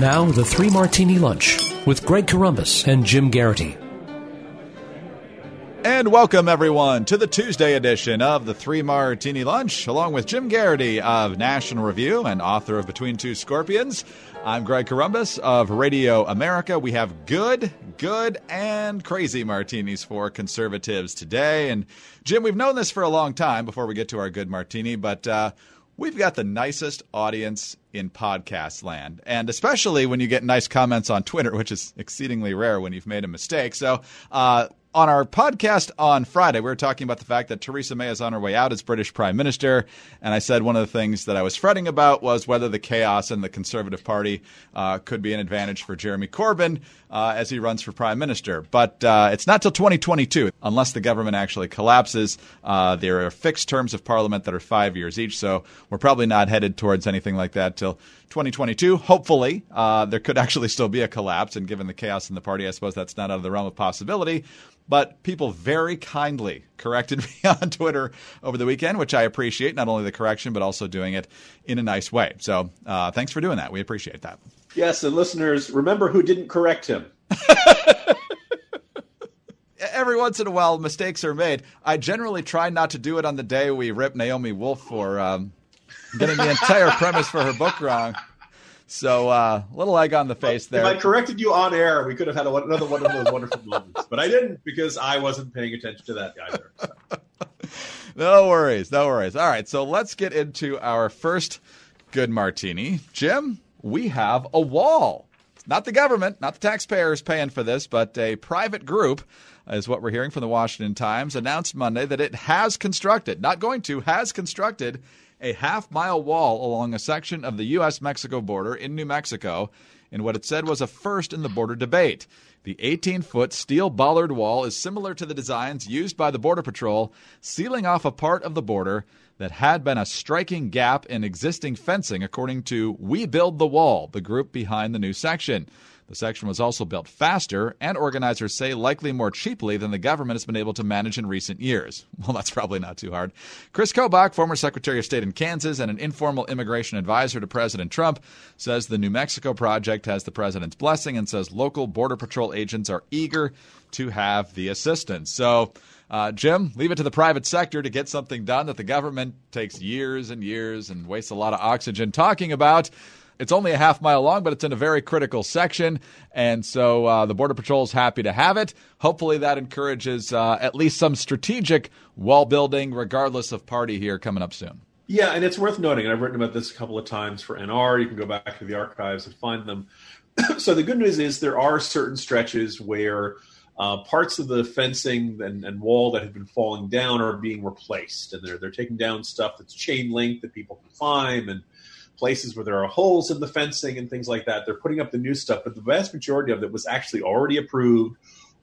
Now, the Three Martini Lunch with Greg Corombos and Jim Geraghty. And welcome, everyone, to the Tuesday edition of the Three Martini Lunch, along with Jim Geraghty of National Review and author of Between Two Scorpions. I'm Greg Corombos of Radio America. We have good, good, and crazy martinis for conservatives today. And Jim, we've known this for a long time before we get to our good martini, but uh, we've got the nicest audience in podcast land. And especially when you get nice comments on Twitter, which is exceedingly rare when you've made a mistake. So, uh, on our podcast on Friday, we were talking about the fact that Theresa May is on her way out as British Prime Minister. And I said one of the things that I was fretting about was whether the chaos in the Conservative Party uh, could be an advantage for Jeremy Corbyn uh, as he runs for Prime Minister. But uh, it's not till 2022, unless the government actually collapses. Uh, there are fixed terms of Parliament that are five years each. So we're probably not headed towards anything like that till 2022. Hopefully, uh, there could actually still be a collapse. And given the chaos in the party, I suppose that's not out of the realm of possibility. But people very kindly corrected me on Twitter over the weekend, which I appreciate. Not only the correction, but also doing it in a nice way. So uh, thanks for doing that. We appreciate that. Yes, and listeners, remember who didn't correct him. Every once in a while, mistakes are made. I generally try not to do it on the day we rip Naomi Wolf for um, getting the entire premise for her book wrong. So, uh, little egg on the face there. If I corrected you on air, we could have had a, another one of those wonderful moments. But I didn't because I wasn't paying attention to that either. So. no worries, no worries. All right, so let's get into our first good martini. Jim, we have a wall. Not the government, not the taxpayers paying for this, but a private group, is what we're hearing from the Washington Times, announced Monday that it has constructed, not going to, has constructed a half mile wall along a section of the U.S. Mexico border in New Mexico in what it said was a first in the border debate. The 18 foot steel bollard wall is similar to the designs used by the Border Patrol, sealing off a part of the border that had been a striking gap in existing fencing, according to We Build the Wall, the group behind the new section. The section was also built faster and organizers say likely more cheaply than the government has been able to manage in recent years. Well, that's probably not too hard. Chris Kobach, former Secretary of State in Kansas and an informal immigration advisor to President Trump, says the New Mexico project has the president's blessing and says local Border Patrol agents are eager to have the assistance. So, uh, Jim, leave it to the private sector to get something done that the government takes years and years and wastes a lot of oxygen talking about. It's only a half mile long, but it's in a very critical section. And so uh, the Border Patrol is happy to have it. Hopefully, that encourages uh, at least some strategic wall building, regardless of party, here coming up soon. Yeah, and it's worth noting, and I've written about this a couple of times for NR. You can go back to the archives and find them. so the good news is there are certain stretches where uh, parts of the fencing and, and, wall that have been falling down are being replaced, and they're they're taking down stuff that's chain link that people can climb and places where there are holes in the fencing and things like that. They're putting up the new stuff, but the vast majority of it was actually already approved,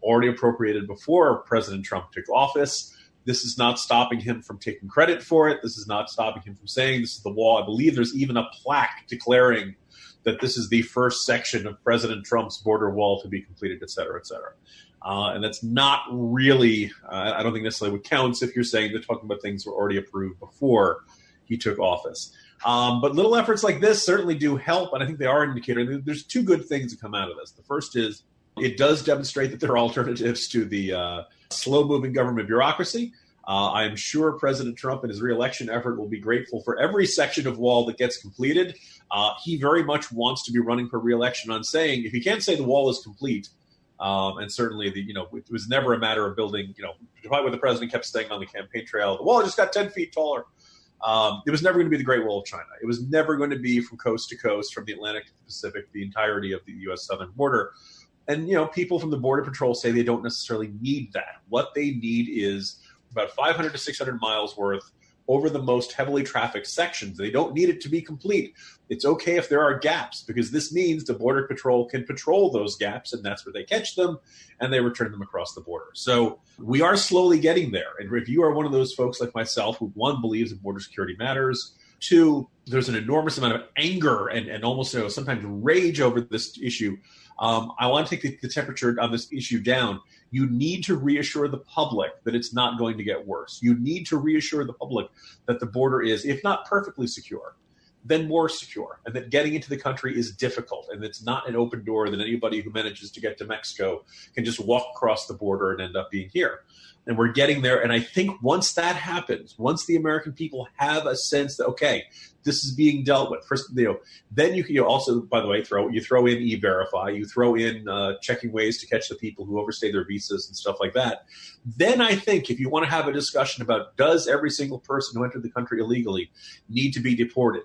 already appropriated before President Trump took office. This is not stopping him from taking credit for it. This is not stopping him from saying this is the wall. I believe there's even a plaque declaring that this is the first section of President Trump's border wall to be completed, et cetera, et cetera. Uh, and that's not really, uh, I don't think necessarily what counts if you're saying they're talking about things that were already approved before he took office. Um, but little efforts like this certainly do help, and I think they are an indicator. There's two good things that come out of this. The first is it does demonstrate that there are alternatives to the uh, slow moving government bureaucracy. Uh, I'm sure President Trump and his reelection effort will be grateful for every section of wall that gets completed. Uh, he very much wants to be running for reelection on saying if he can't say the wall is complete, um, and certainly the you know it was never a matter of building you know despite what the president kept saying on the campaign trail, the wall just got ten feet taller. Um, it was never going to be the Great Wall of China. It was never going to be from coast to coast, from the Atlantic to the Pacific, the entirety of the U.S. southern border. And you know, people from the Border Patrol say they don't necessarily need that. What they need is about 500 to 600 miles worth over the most heavily trafficked sections. They don't need it to be complete. It's okay if there are gaps because this means the Border Patrol can patrol those gaps and that's where they catch them and they return them across the border. So we are slowly getting there. And if you are one of those folks like myself who, one, believes that border security matters, two, there's an enormous amount of anger and, and almost you know, sometimes rage over this issue. Um, I want to take the, the temperature on this issue down you need to reassure the public that it's not going to get worse. You need to reassure the public that the border is, if not perfectly secure, then more secure, and that getting into the country is difficult, and it's not an open door that anybody who manages to get to Mexico can just walk across the border and end up being here. And we're getting there. And I think once that happens, once the American people have a sense that okay, this is being dealt with. First, you know, then you can you also, by the way, throw you throw in e-verify, you throw in uh, checking ways to catch the people who overstay their visas and stuff like that. Then I think if you want to have a discussion about does every single person who entered the country illegally need to be deported,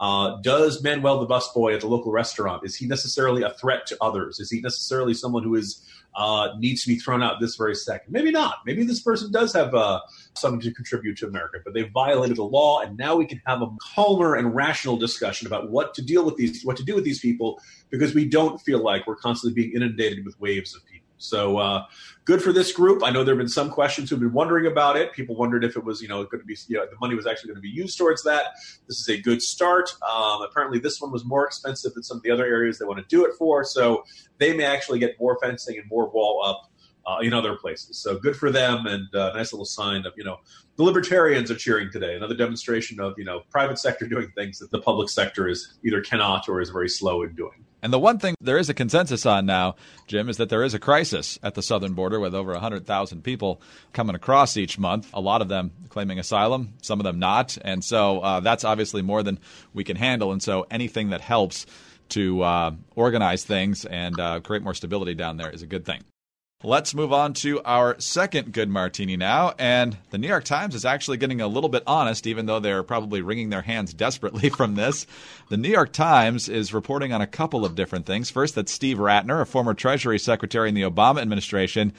uh, does Manuel the busboy at the local restaurant is he necessarily a threat to others? Is he necessarily someone who is uh, needs to be thrown out this very second? Maybe not. Maybe this person does have uh, something to contribute to America, but they've violated the law, and now we can have a calmer and rational discussion about what to deal with these, what to do with these people, because we don't feel like we're constantly being inundated with waves of people. So uh, good for this group. I know there have been some questions who've been wondering about it. People wondered if it was, you know, going to be, you know, the money was actually going to be used towards that. This is a good start. Um, apparently, this one was more expensive than some of the other areas they want to do it for. So they may actually get more fencing and more wall up uh, in other places. So good for them, and a uh, nice little sign of you know the libertarians are cheering today. Another demonstration of you know private sector doing things that the public sector is either cannot or is very slow in doing. And the one thing there is a consensus on now, Jim, is that there is a crisis at the southern border with over 100,000 people coming across each month, a lot of them claiming asylum, some of them not. And so uh, that's obviously more than we can handle. And so anything that helps to uh, organize things and uh, create more stability down there is a good thing. Let's move on to our second good martini now. And the New York Times is actually getting a little bit honest, even though they're probably wringing their hands desperately from this. The New York Times is reporting on a couple of different things. First, that Steve Rattner, a former Treasury Secretary in the Obama administration,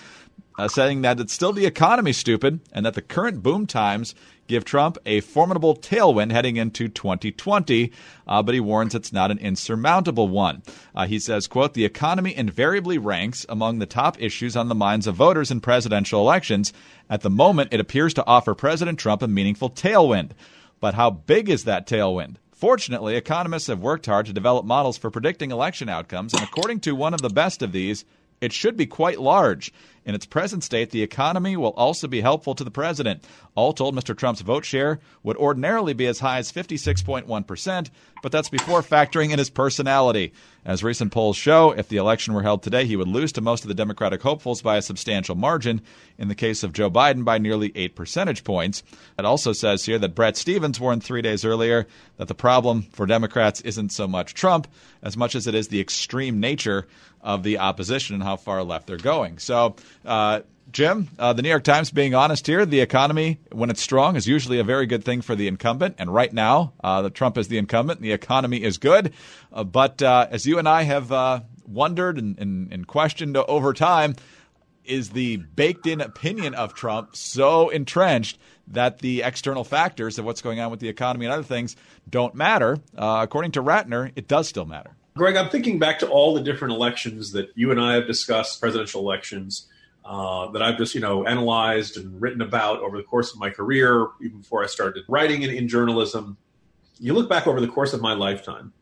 uh, saying that it's still the economy, stupid, and that the current boom times give Trump a formidable tailwind heading into 2020, uh, but he warns it's not an insurmountable one. Uh, he says, quote, the economy invariably ranks among the top issues on the minds of voters in presidential elections. At the moment, it appears to offer President Trump a meaningful tailwind. But how big is that tailwind? Fortunately, economists have worked hard to develop models for predicting election outcomes, and according to one of the best of these, it should be quite large. In its present state, the economy will also be helpful to the president. All told, Mr. Trump's vote share would ordinarily be as high as 56.1%, but that's before factoring in his personality. As recent polls show, if the election were held today, he would lose to most of the Democratic hopefuls by a substantial margin. In the case of Joe Biden, by nearly eight percentage points. It also says here that Bret Stephens warned three days earlier that the problem for Democrats isn't so much Trump as much as it is the extreme nature of the opposition and how far left they're going. So, uh, Jim, uh, the New York Times being honest here, the economy, when it's strong, is usually a very good thing for the incumbent. And right now, uh, the Trump is the incumbent, and the economy is good. Uh, but uh, as you and I have uh, wondered and, and, and questioned over time, is the baked in opinion of Trump so entrenched that the external factors of what's going on with the economy and other things don't matter? Uh, according to Rattner, it does still matter. Greg, I'm thinking back to all the different elections that you and I have discussed, presidential elections uh, that I've just you know analyzed and written about over the course of my career, even before I started writing in, in journalism. You look back over the course of my lifetime.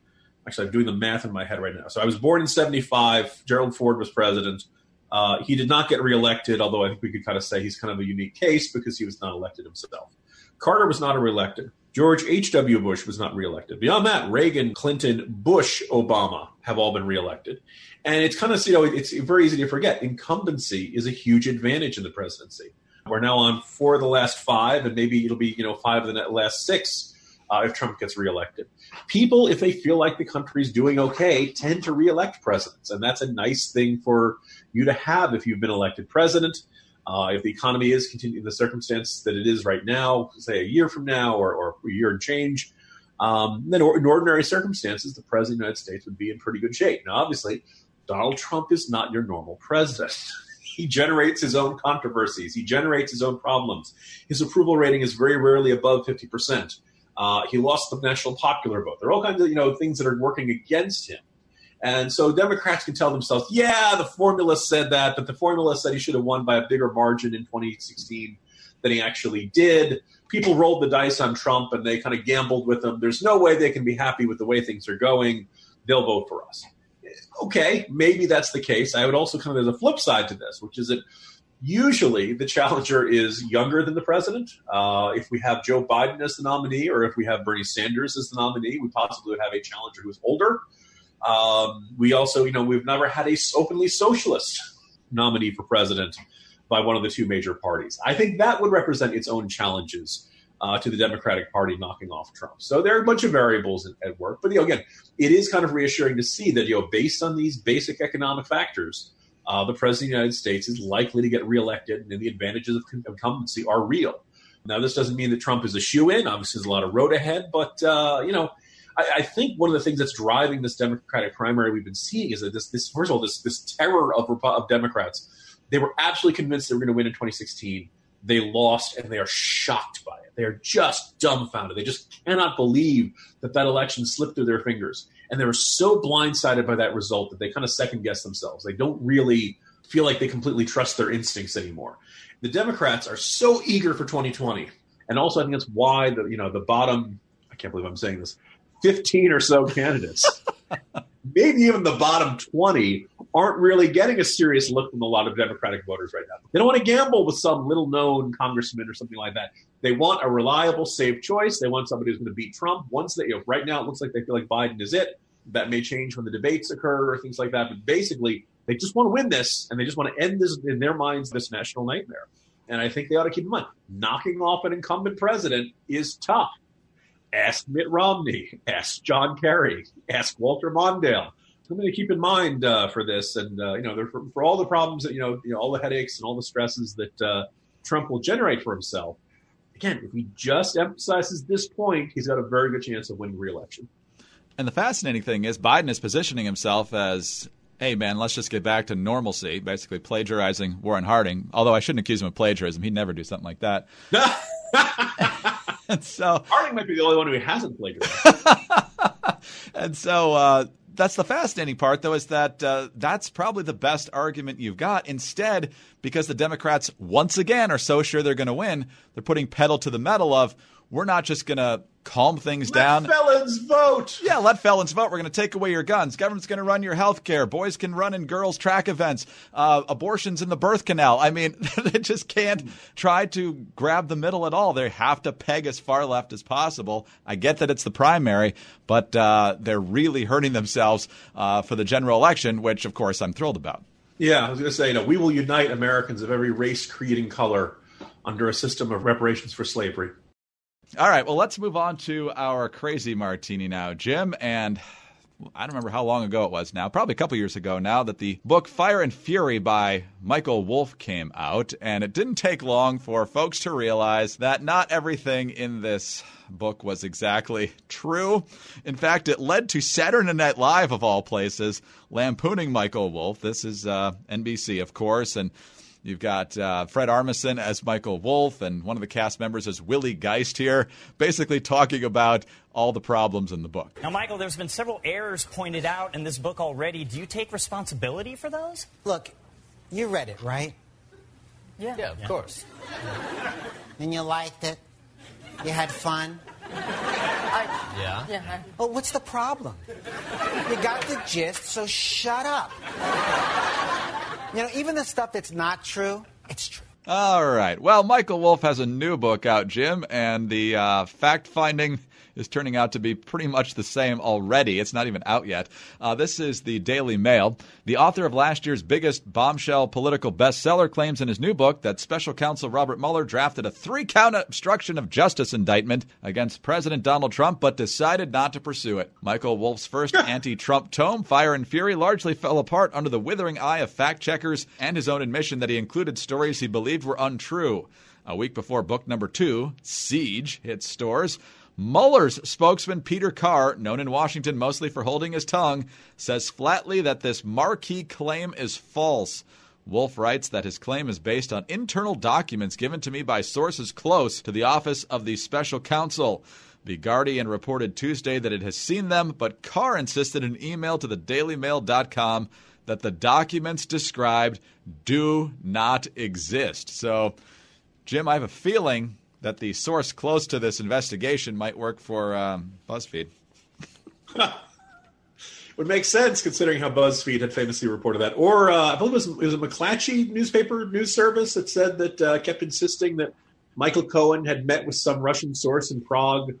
Actually, I'm doing the math in my head right now. So I was born in '75. Gerald Ford was president. Uh, he did not get reelected, although I think we could kind of say he's kind of a unique case because he was not elected himself. Carter was not a reelected. George H.W. Bush was not reelected. Beyond that, Reagan, Clinton, Bush, Obama have all been reelected. And it's kind of, you know, it's very easy to forget. Incumbency is a huge advantage in the presidency. We're now on four of the last five, and maybe it'll be, you know, five of the last six uh, if Trump gets reelected. People, if they feel like the country's doing okay, tend to reelect presidents. And that's a nice thing for you to have if you've been elected president. Uh, if the economy is continuing the circumstance that it is right now, say a year from now or, or a year and change, um, then in ordinary circumstances, the president of the United States would be in pretty good shape. Now, obviously, Donald Trump is not your normal president. he generates his own controversies. He generates his own problems. His approval rating is very rarely above 50%. Uh, he lost the national popular vote. There are all kinds of you know things that are working against him. And so Democrats can tell themselves, yeah, the formula said that, but the formula said he should have won by a bigger margin in 2016 than he actually did. People rolled the dice on Trump and they kind of gambled with him. There's no way they can be happy with the way things are going. They'll vote for us okay, maybe that's the case. I would also kind of there's a flip side to this, which is that Usually, the challenger is younger than the president. Uh, if we have Joe Biden as the nominee, or if we have Bernie Sanders as the nominee, we possibly would have a challenger who is older. Um, we also, you know, we've never had a openly socialist nominee for president by one of the two major parties. I think that would represent its own challenges uh, to the Democratic Party knocking off Trump. So there are a bunch of variables at, at work. But you know, again, it is kind of reassuring to see that you know, based on these basic economic factors, uh, the president of the United States is likely to get reelected, and the advantages of incumbency are real. Now, this doesn't mean that Trump is a shoe in. Obviously, there's a lot of road ahead, but uh, you know, I, I, think one of the things that's driving this Democratic primary we've been seeing is that this, this first of all, this this terror of, of Democrats. They were absolutely convinced they were going to win in 2016. They lost, and they are shocked by it. They are just dumbfounded. They just cannot believe that that election slipped through their fingers. And they were so blindsided by that result that they kind of second guess themselves. They don't really feel like they completely trust their instincts anymore. The Democrats are so eager for 2020. And also, I think that's why the you know the bottom. I can't believe I'm saying this. 15 or so candidates, maybe even the bottom 20, aren't really getting a serious look from a lot of Democratic voters right now. They don't want to gamble with some little known congressman or something like that. They want a reliable, safe choice. They want somebody who's going to beat Trump. Once they, you know, right now it looks like they feel like Biden is it. That may change when the debates occur or things like that. But basically, they just want to win this and they just want to end this, in their minds, this national nightmare. And I think they ought to keep in mind knocking off an incumbent president is tough. Ask Mitt Romney, ask John Kerry, ask Walter Mondale something to keep in mind uh, for this. And uh, you know, for, for, all the problems that you know, you know, all the headaches and all the stresses that uh, Trump will generate for himself. Again, if he just emphasizes this point, he's got a very good chance of winning re-election. And the fascinating thing is, Biden is positioning himself as hey man, let's just get back to normalcy, basically plagiarizing Warren Harding. Although I shouldn't accuse him of plagiarism, he'd never do something like that. and so Harding might be the only one who hasn't plagiarized. and so uh, that's the fascinating part, though, is that uh, that's probably the best argument you've got. Instead, because the Democrats once again are so sure they're going to win, they're putting pedal to the metal of we're not just going to calm things let down. felons vote. Yeah, let felons vote. We're going to take away your guns. Government's going to run your health care. Boys can run in girls' track events. Uh, abortions in the birth canal. I mean, they just can't try to grab the middle at all. They have to peg as far left as possible. I get that it's the primary, but uh, they're really hurting themselves uh, for the general election, which, of course, I'm thrilled about. Yeah, I was going to say, you know, we will unite Americans of every race, creed, and color under a system of reparations for slavery. All right, well, let's move on to our crazy martini now, Jim. And I don't remember how long ago it was now, probably a couple years ago now, that the book Fire and Fury by Michael Wolff came out. And it didn't take long for folks to realize that not everything in this book was exactly true. In fact, it led to Saturday Night Live, of all places, lampooning Michael Wolff. This is uh, NBC, of course. And You've got uh, Fred Armisen as Michael Wolff, and one of the cast members is Willie Geist here, basically talking about all the problems in the book. Now, Michael, there's been several errors pointed out in this book already. Do you take responsibility for those? Look, you read it, right? Yeah. Yeah, of yeah. course. And you liked it? You had fun? I, yeah. Yeah. Well, what's the problem? You got the gist, so shut up. You know, even the stuff that's not true, it's true. All right. Well, Michael Wolff has a new book out, Jim, and the uh, fact finding is turning out to be pretty much the same already. It's not even out yet. Uh, this is the Daily Mail. The author of last year's biggest bombshell political bestseller claims in his new book that special counsel Robert Mueller drafted a three count obstruction of justice indictment against President Donald Trump, but decided not to pursue it. Michael Wolff's first anti Trump tome, Fire and Fury, largely fell apart under the withering eye of fact checkers and his own admission that he included stories he believed were untrue. A week before book number two, Siege, hits stores, Mueller's spokesman, Peter Carr, known in Washington mostly for holding his tongue, says flatly that this marquee claim is false. Wolff writes that his claim is based on internal documents given to me by sources close to the office of the special counsel. The Guardian reported Tuesday that it has seen them, but Carr insisted in an email to the dailymail.com that the documents described do not exist. So, Jim, I have a feeling that the source close to this investigation might work for um, BuzzFeed. would make sense considering how BuzzFeed had famously reported that. Or uh, I believe it was, it was a McClatchy newspaper news service that said that uh, kept insisting that Michael Cohen had met with some Russian source in Prague,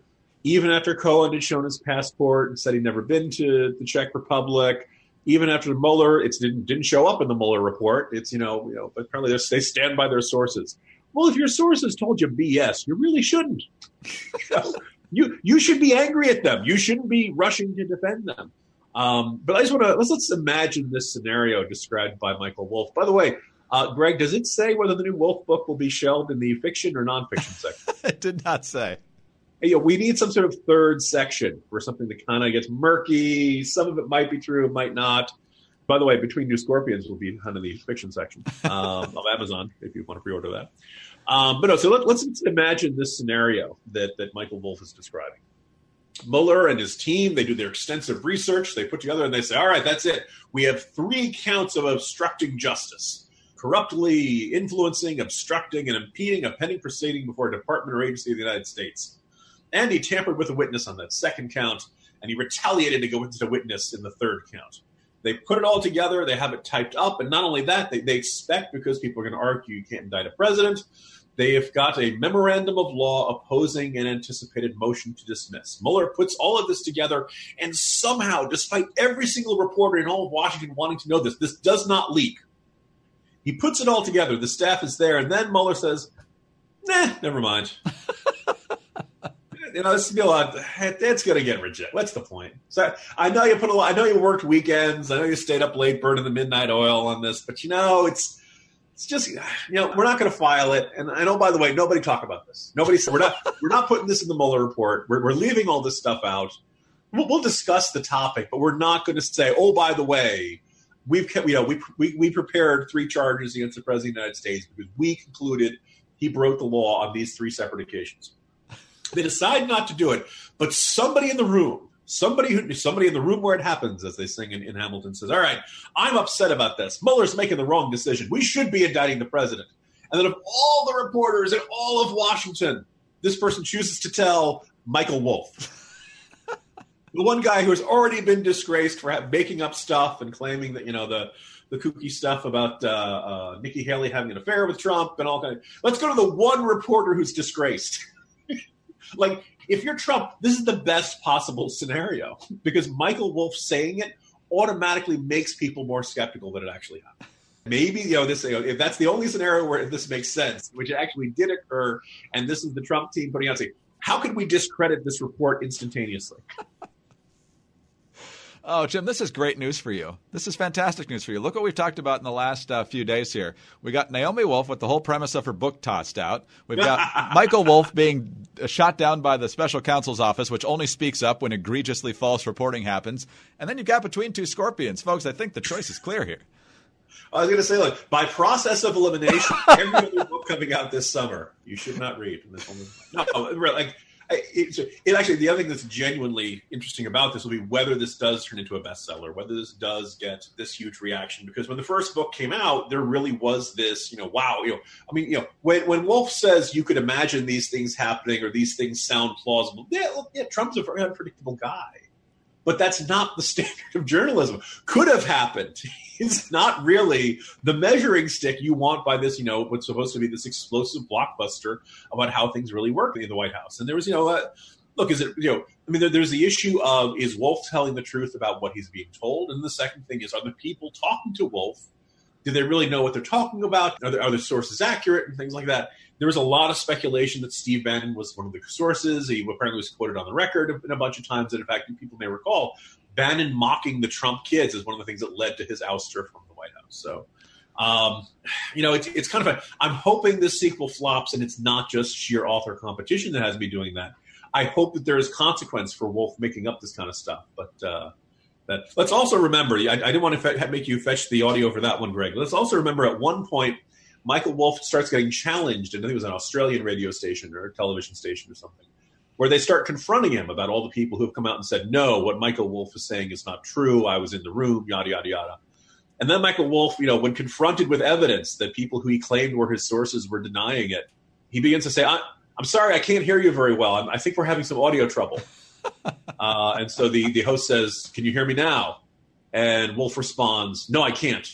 even after Cohen had shown his passport and said he'd never been to the Czech Republic. Even after the Mueller, it didn't didn't show up in the Mueller report. It's you know you know, but apparently they stand by their sources. Well, if your sources told you BS, you really shouldn't. you you should be angry at them. You shouldn't be rushing to defend them. Um, but I just want to let's let's imagine this scenario described by Michael Wolff. By the way, uh, Greg, does it say whether the new Wolff book will be shelved in the fiction or nonfiction section? it did not say. Hey, you know, we need some sort of third section for something that kind of gets murky. Some of it might be true, might not. By the way, Between New Scorpions will be of the fiction section um, of Amazon if you want to pre-order that. Um, but no, so let, us imagine this scenario that, that Michael Wolff is describing. Mueller and his team, they do their extensive research, they put together and they say, all right, that's it. We have three counts of obstructing justice corruptly influencing, obstructing, and impeding a pending proceeding before a department or agency of the United States. And he tampered with a witness on that second count, and he retaliated to go into witness in the third count. They put it all together, they have it typed up, and not only that, they, they expect because people are going to argue you can't indict a president, they have got a memorandum of law opposing an anticipated motion to dismiss. Mueller puts all of this together, and somehow, despite every single reporter in all of Washington wanting to know this, this does not leak. He puts it all together. The staff is there, and then Mueller says, "Nah, never mind." you know, this will be a lot. It's going to get rejected. What's the point? So I know you put a lot. I know you worked weekends. I know you stayed up late burning the midnight oil on this, but you know, it's it's just you know we're not going to file it. And I know, oh, by the way, nobody talk about this. Nobody said we're not we're not putting this in the Mueller report. We're, we're leaving all this stuff out. We'll, we'll discuss the topic, but we're not going to say, oh, by the way, we've kept, you know we, we we prepared three charges against the president of the United States because we concluded he broke the law on these three separate occasions. They decide not to do it, but somebody in the room, somebody who somebody in the room where it happens, as they sing in, in Hamilton, says, "All right, I'm upset about this. Mueller's making the wrong decision. We should be indicting the president." And then of all the reporters in all of Washington, this person chooses to tell Michael Wolff. the one guy who has already been disgraced for making up stuff and claiming that you know the the kooky stuff about uh, uh, Nikki Haley having an affair with Trump and all kind. Of, let's go to the one reporter who's disgraced. like if you're Trump, this is the best possible scenario because Michael Wolff saying it automatically makes people more skeptical that it actually happened. Maybe you know this. You know, if that's the only scenario where this makes sense, which actually did occur, and this is the Trump team putting out saying, "How could we discredit this report instantaneously?" Oh, Jim, this is great news for you. This is fantastic news for you. Look what we've talked about in the last uh, few days here. We got Naomi Wolf with the whole premise of her book tossed out. We've got Michael Wolff being shot down by the special counsel's office, which only speaks up when egregiously false reporting happens. And then you've got between two scorpions. Folks, I think the choice is clear here. I was going to say, look, by process of elimination, every other book coming out this summer, you should not read. No, like it, it, actually the other thing that's genuinely interesting about this will be whether this does turn into a bestseller, whether this does get this huge reaction. Because when the first book came out, there really was this, you know, wow, you know, I mean, you know, when when Wolff says you could imagine these things happening or these things sound plausible, yeah, yeah, Trump's a very unpredictable guy but that's not the standard of journalism. Could have happened. It's not really the measuring stick you want by this, you know, what's supposed to be this explosive blockbuster about how things really work in the White House. And there was, you know, uh, look, is it, you know, I mean, there, there's the issue of is Wolff telling the truth about what he's being told? And the second thing is, are the people talking to Wolff? Do they really know what they're talking about? Are, there, are the sources accurate and things like that? There was a lot of speculation that Steve Bannon was one of the sources. He apparently was quoted on the record a bunch of times. And in fact, people may recall Bannon mocking the Trump kids is one of the things that led to his ouster from the White House. So, um, you know, it's, it's kind of a. I'm hoping this sequel flops and it's not just sheer author competition that has me doing that. I hope that there is consequence for Wolff making up this kind of stuff. But uh, that let's also remember. I, I didn't want to fe- make you fetch the audio for that one, Greg. Let's also remember at one point Michael Wolff starts getting challenged, and I think it was an Australian radio station or television station or something, where they start confronting him about all the people who have come out and said, no, what Michael Wolff is saying is not true. I was in the room, yada, yada, yada. And then Michael Wolff, you know, when confronted with evidence that people who he claimed were his sources were denying it, he begins to say, I, am sorry, I can't hear you very well. I'm, i think we're having some audio trouble. Uh, and so the, the host says, Can you hear me now? And Wolff responds, No, I can't.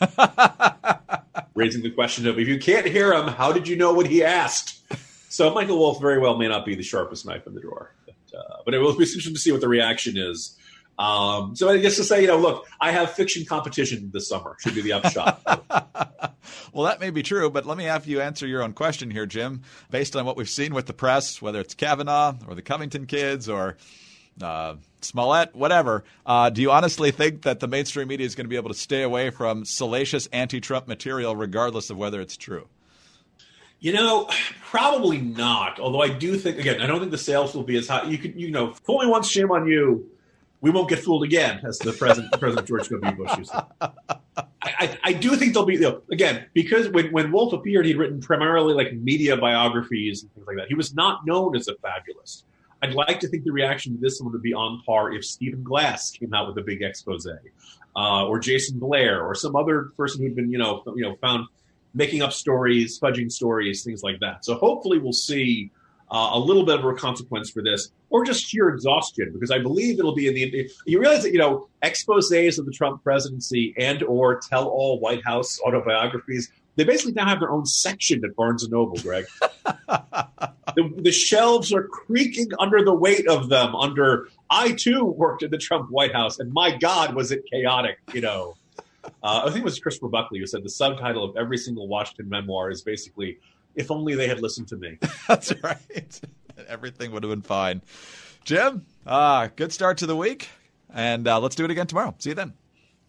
Raising the question of if you can't hear him, how did you know what he asked? So Michael Wolff very well may not be the sharpest knife in the drawer. But, uh, but it will be interesting to see what the reaction is. Um, so I guess to say, you know, look, I have fiction competition this summer. Should be the upshot. well, that may be true, but let me have you answer your own question here, Jim. Based on what we've seen with the press, whether it's Kavanaugh or the Covington kids or uh, Smollett, whatever. Uh, do you honestly think that the mainstream media is going to be able to stay away from salacious anti-Trump material, regardless of whether it's true? You know, probably not. Although I do think, again, I don't think the sales will be as high. You could, you know, fully once shame on you. We won't get fooled again, as the president, President George W. Bush used. I, I, I, do think there'll be, you know, again, because when, when Wolff appeared, he'd written primarily like media biographies and things like that. He was not known as a fabulist. I'd like to think the reaction to this one would be on par if Stephen Glass came out with a big expose, uh, or Jason Blair, or some other person who'd been, you know, you know, found making up stories, fudging stories, things like that. So hopefully we'll see uh, a little bit of a consequence for this, or just sheer exhaustion, because I believe it'll be in the. You realize that you know exposés of the Trump presidency and or tell-all White House autobiographies. They basically now have their own section at Barnes and Noble, Greg. the, the shelves are creaking under the weight of them. Under I too worked in the Trump White House, and my God, was it chaotic! You know. Uh, I think it was Christopher Buckley who said the subtitle of every single Washington memoir is basically "If only they had listened to me." That's right. Everything would have been fine. Jim, uh, good start to the week, and uh, let's do it again tomorrow. See you then.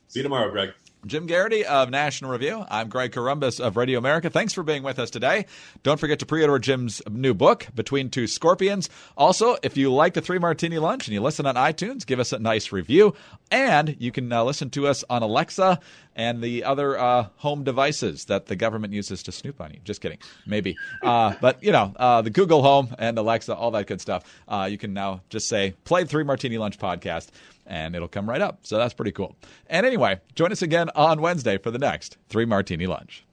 See you tomorrow, Greg. Jim Geraghty of National Review. I'm Greg Corombos of Radio America. Thanks for being with us today. Don't forget to pre order Jim's new book, Between Two Scorpions. Also, if you like the Three Martini Lunch and you listen on iTunes, give us a nice review. And you can uh, listen to us on Alexa and the other uh, home devices that the government uses to snoop on you. Just kidding. Maybe. Uh, but, you know, uh, the Google Home and Alexa, all that good stuff. Uh, you can now just say, play Three Martini Lunch podcast and it'll come right up. So that's pretty cool. And anyway, join us again on Wednesday for the next Three Martini Lunch.